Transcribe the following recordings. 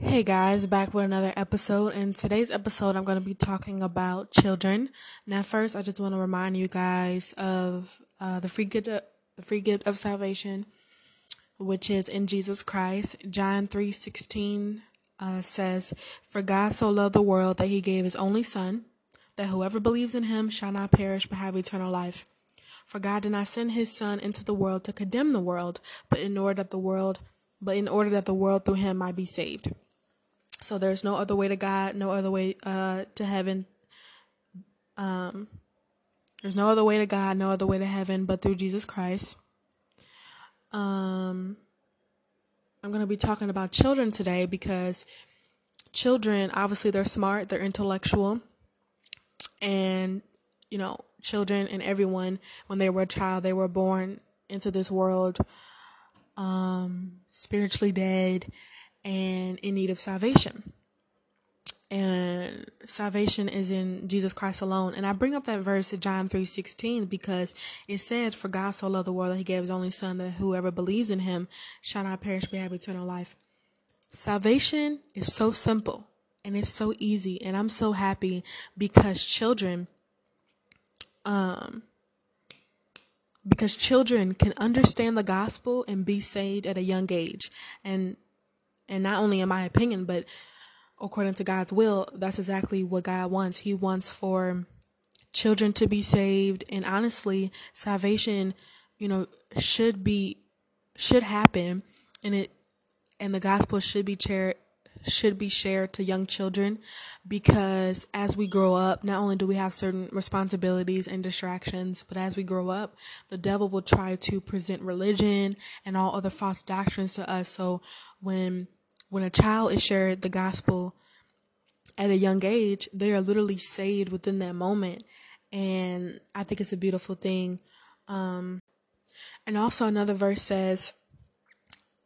Hey guys, back with another episode. In today's episode, I'm going to be talking about children. Now, first, I just want to remind you guys of uh, the free gift, of, the free gift of salvation, which is in Jesus Christ. John three sixteen uh, says, "For God so loved the world that He gave His only Son, that whoever believes in Him shall not perish but have eternal life." For God did not send His Son into the world to condemn the world, but in order that the world, but in order that the world through Him might be saved. So there's no other way to God, no other way uh, to heaven. Um, there's no other way to God, no other way to heaven but through Jesus Christ. Um, I'm going to be talking about children today because children, obviously, they're smart, they're intellectual, and you know, children and everyone, when they were a child, they were born into this world um, spiritually dead and in need of salvation. And salvation is in Jesus Christ alone. And I bring up that verse in John 3:16 because it says, For God so loved the world that he gave his only son that whoever believes in him shall not perish but have eternal life. Salvation is so simple and it's so easy. And I'm so happy because children um because children can understand the gospel and be saved at a young age. And and not only in my opinion, but according to God's will, that's exactly what God wants. He wants for children to be saved, and honestly, salvation, you know, should be should happen, and it and the gospel should be shared should be shared to young children because as we grow up, not only do we have certain responsibilities and distractions, but as we grow up, the devil will try to present religion and all other false doctrines to us. So when when a child is shared the gospel at a young age, they are literally saved within that moment. And I think it's a beautiful thing. Um, and also another verse says,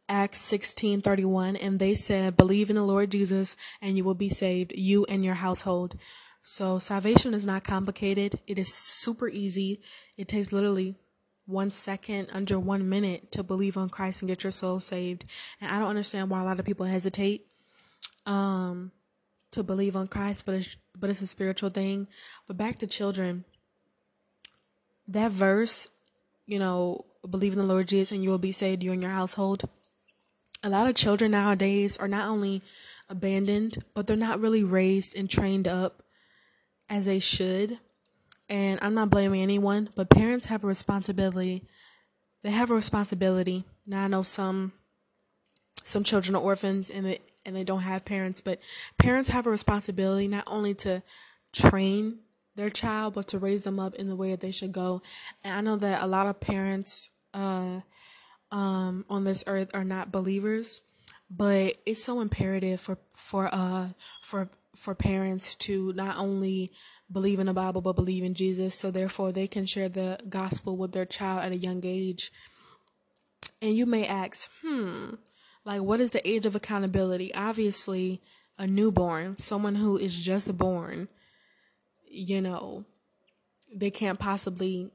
Acts 16 31, and they said, Believe in the Lord Jesus, and you will be saved, you and your household. So, salvation is not complicated. It is super easy. It takes literally one second, under one minute to believe on Christ and get your soul saved. And I don't understand why a lot of people hesitate um, to believe on Christ, but it's, but it's a spiritual thing. But back to children, that verse, you know, believe in the Lord Jesus and you will be saved, you and your household a lot of children nowadays are not only abandoned, but they're not really raised and trained up as they should. And I'm not blaming anyone, but parents have a responsibility. They have a responsibility. Now I know some some children are orphans and they and they don't have parents, but parents have a responsibility not only to train their child but to raise them up in the way that they should go. And I know that a lot of parents uh um, on this earth are not believers, but it's so imperative for for uh for for parents to not only believe in the Bible but believe in Jesus, so therefore they can share the gospel with their child at a young age. And you may ask, hmm, like what is the age of accountability? Obviously, a newborn, someone who is just born, you know, they can't possibly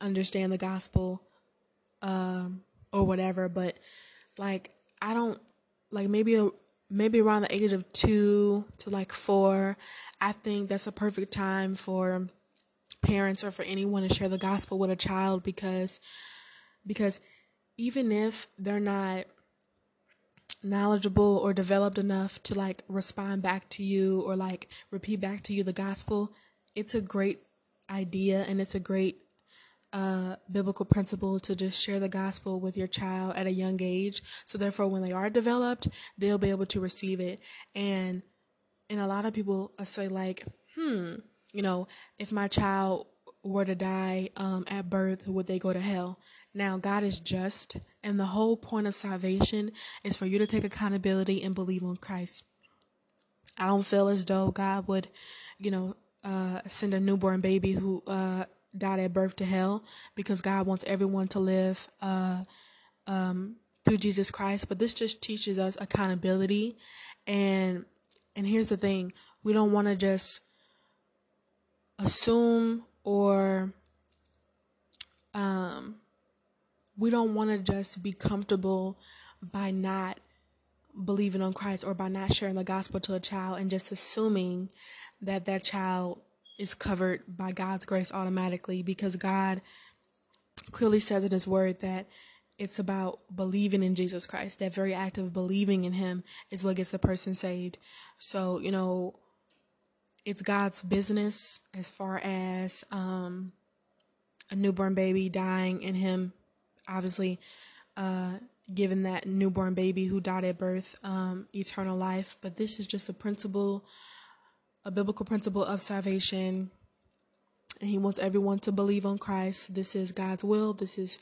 understand the gospel um, or whatever. But like, I don't like maybe maybe around the age of two to like four. I think that's a perfect time for parents or for anyone to share the gospel with a child because because even if they're not knowledgeable or developed enough to like respond back to you or like repeat back to you the gospel, it's a great idea and it's a great uh, biblical principle to just share the gospel with your child at a young age. So therefore, when they are developed, they'll be able to receive it. And and a lot of people say like, hmm, you know, if my child were to die um, at birth, would they go to hell? Now, God is just, and the whole point of salvation is for you to take accountability and believe on Christ. I don't feel as though God would, you know, uh, send a newborn baby who uh, died at birth to hell because God wants everyone to live uh, um, through Jesus Christ. But this just teaches us accountability, and and here's the thing: we don't want to just assume or um, we don't want to just be comfortable by not believing on Christ or by not sharing the gospel to a child and just assuming that that child is covered by God's grace automatically because God clearly says in his word that it's about believing in Jesus Christ. That very act of believing in him is what gets a person saved. So, you know, it's God's business as far as um, a newborn baby dying and him obviously uh, giving that newborn baby who died at birth um, eternal life. But this is just a principle, a biblical principle of salvation. And he wants everyone to believe on Christ. This is God's will. This is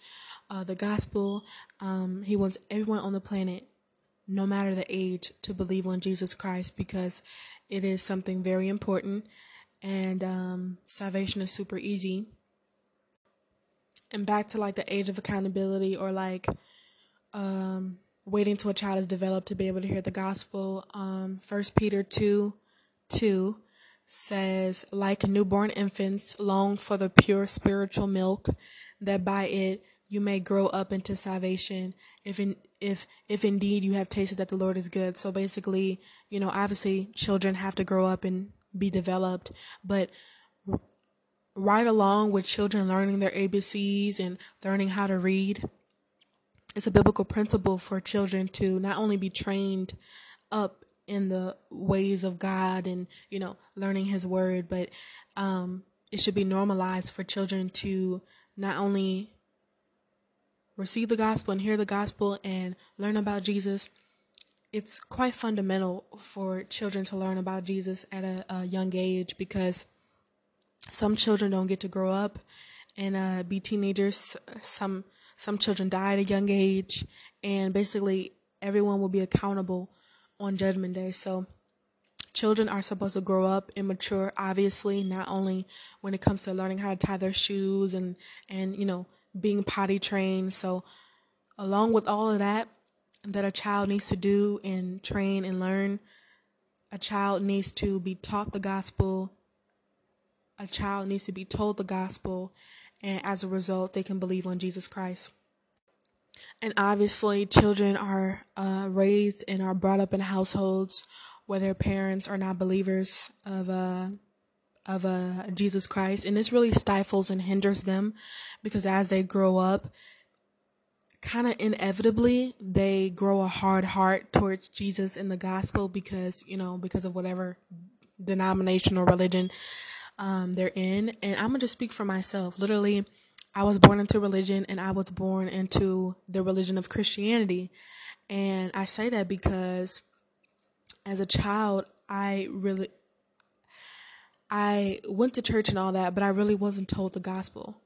uh, the gospel. Um, he wants everyone on the planet, no matter the age, to believe on Jesus Christ because it is something very important. And um, salvation is super easy. And back to like the age of accountability or like um, waiting till a child is developed to be able to hear the gospel. Um, First Peter 2 2 says, Like newborn infants, long for the pure spiritual milk, that by it you may grow up into salvation, if in, if if indeed you have tasted that the Lord is good. So basically, you know, obviously children have to grow up and be developed, but right along with children learning their ABCs and learning how to read, it's a biblical principle for children to not only be trained up in the ways of God and you know learning His Word, but um, it should be normalized for children to not only receive the gospel and hear the gospel and learn about Jesus. It's quite fundamental for children to learn about Jesus at a, a young age because some children don't get to grow up and uh, be teenagers. Some some children die at a young age, and basically everyone will be accountable on Judgment Day. So, children are supposed to grow up and mature. Obviously, not only when it comes to learning how to tie their shoes and and you know being potty trained. So, along with all of that that a child needs to do and train and learn, a child needs to be taught the gospel. A child needs to be told the gospel and as a result, they can believe on Jesus Christ. And obviously, children are uh, raised and are brought up in households where their parents are not believers of uh, of uh, Jesus Christ, and this really stifles and hinders them because as they grow up, kind of inevitably they grow a hard heart towards Jesus and the gospel because you know because of whatever denomination or religion um, they're in. And I'm gonna just speak for myself. Literally, I was born into religion, and I was born into the religion of Christianity. And I say that because as a child, I really I went to church and all that, but I really wasn't told the gospel.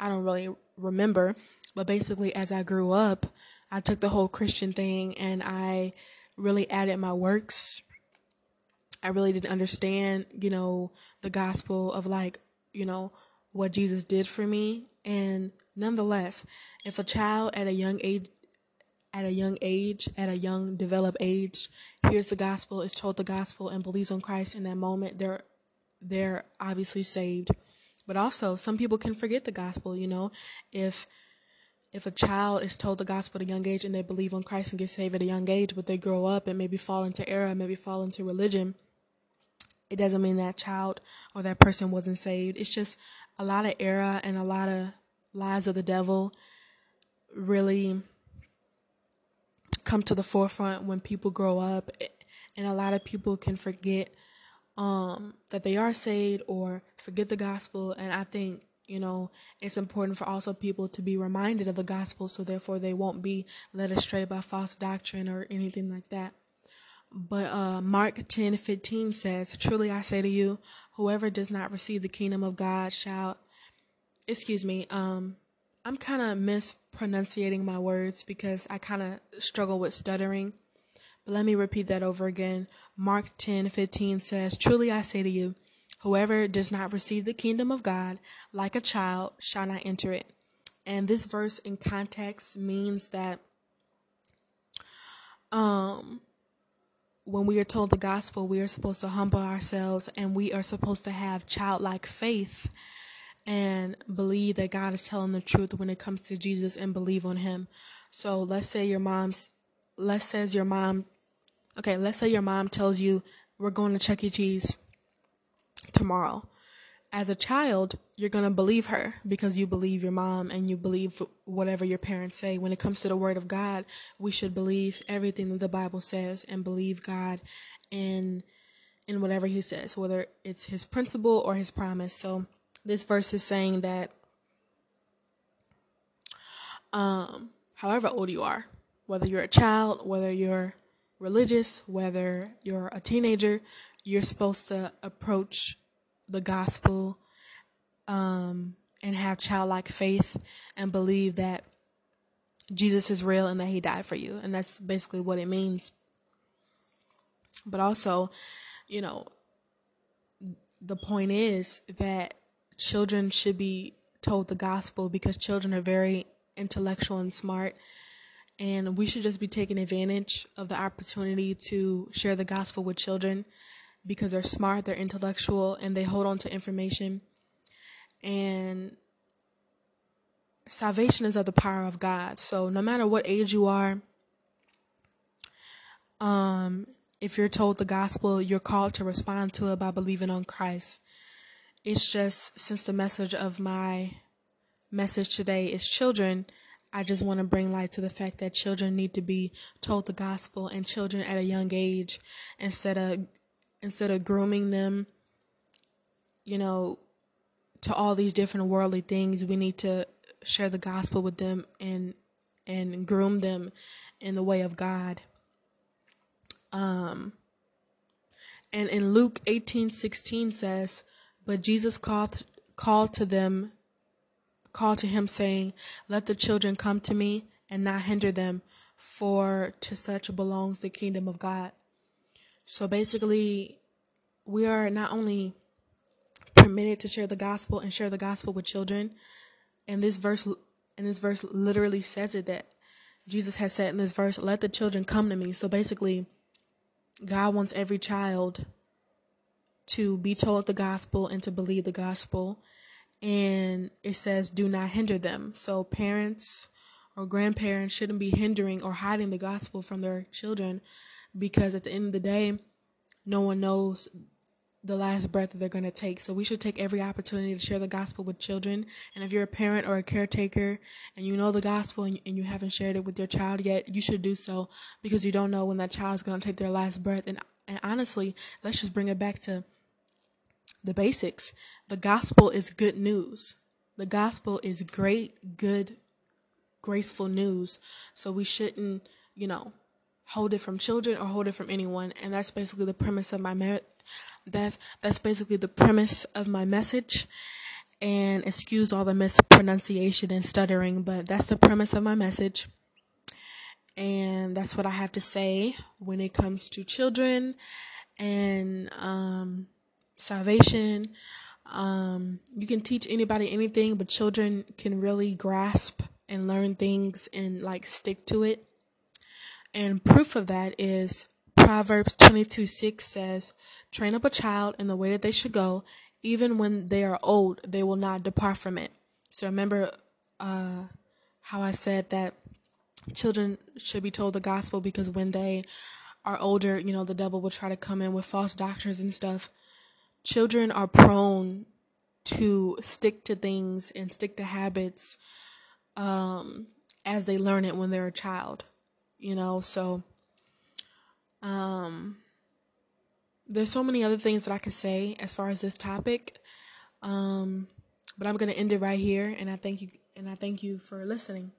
I don't really remember, but basically as I grew up, I took the whole Christian thing and I really added my works I really didn't understand, you know, the gospel of like, you know, what Jesus did for me. And nonetheless, if a child at a young age, at a young age, at a young developed age, hears the gospel, is told the gospel, and believes on Christ in that moment, they're they're obviously saved. But also, some people can forget the gospel. You know, if if a child is told the gospel at a young age and they believe on Christ and get saved at a young age, but they grow up and maybe fall into error, maybe fall into religion, it doesn't mean that child or that person wasn't saved. It's just a lot of error and a lot of lies of the devil really come to the forefront when people grow up and a lot of people can forget um, that they are saved or forget the gospel and i think you know it's important for also people to be reminded of the gospel so therefore they won't be led astray by false doctrine or anything like that but uh, Mark 10 15 says, Truly I say to you, whoever does not receive the kingdom of God shall, excuse me, um, I'm kind of mispronunciating my words because I kind of struggle with stuttering. But let me repeat that over again. Mark 10 15 says, Truly I say to you, whoever does not receive the kingdom of God like a child shall not enter it. And this verse in context means that um when we are told the gospel, we are supposed to humble ourselves and we are supposed to have childlike faith and believe that God is telling the truth when it comes to Jesus and believe on Him. So let's say your mom's let's says your mom okay, let's say your mom tells you we're going to Chuck E. Cheese tomorrow. As a child, you're going to believe her because you believe your mom and you believe whatever your parents say. When it comes to the word of God, we should believe everything that the Bible says and believe God in in whatever he says, whether it's his principle or his promise. So this verse is saying that um however old you are, whether you're a child, whether you're religious, whether you're a teenager, you're supposed to approach the gospel um, and have childlike faith and believe that Jesus is real and that he died for you. And that's basically what it means. But also, you know, the point is that children should be told the gospel because children are very intellectual and smart and we should just be taking advantage of the opportunity to share the gospel with children because they're smart, they're intellectual, and they hold on to information. And salvation is of the power of God. So no matter what age you are, um, if you're told the gospel, you're called to respond to it by believing on Christ. It's just since the message of my message today is children I just want to bring light to the fact that children need to be told the gospel and children at a young age instead of instead of grooming them you know to all these different worldly things we need to share the gospel with them and and groom them in the way of God um and in Luke 18:16 says but Jesus called called to them called to him, saying, Let the children come to me and not hinder them, for to such belongs the kingdom of God. So basically, we are not only permitted to share the gospel and share the gospel with children, and this verse and this verse literally says it that Jesus has said in this verse, "Let the children come to me." So basically, God wants every child to be told the gospel and to believe the gospel and it says do not hinder them. So parents or grandparents shouldn't be hindering or hiding the gospel from their children because at the end of the day, no one knows the last breath that they're going to take. So we should take every opportunity to share the gospel with children. And if you're a parent or a caretaker and you know the gospel and, and you haven't shared it with your child yet, you should do so because you don't know when that child is going to take their last breath. And, and honestly, let's just bring it back to the basics. The gospel is good news. The gospel is great, good, graceful news. So we shouldn't, you know, hold it from children or hold it from anyone. And that's basically the premise of my me- that's that's basically the premise of my message. And excuse all the mispronunciation and stuttering, but that's the premise of my message. And that's what I have to say when it comes to children and um salvation. Um, you can teach anybody anything, but children can really grasp and learn things and like stick to it. And proof of that is Proverbs 22 6 says, Train up a child in the way that they should go, even when they are old, they will not depart from it. So remember uh, how I said that children should be told the gospel because when they are older, you know, the devil will try to come in with false doctrines and stuff. Children are prone to stick to things and stick to habits um, as they learn it when they're a child, you know. So, um, there's so many other things that I could say as far as this topic, um, but I'm gonna end it right here, and I thank you, and I thank you for listening.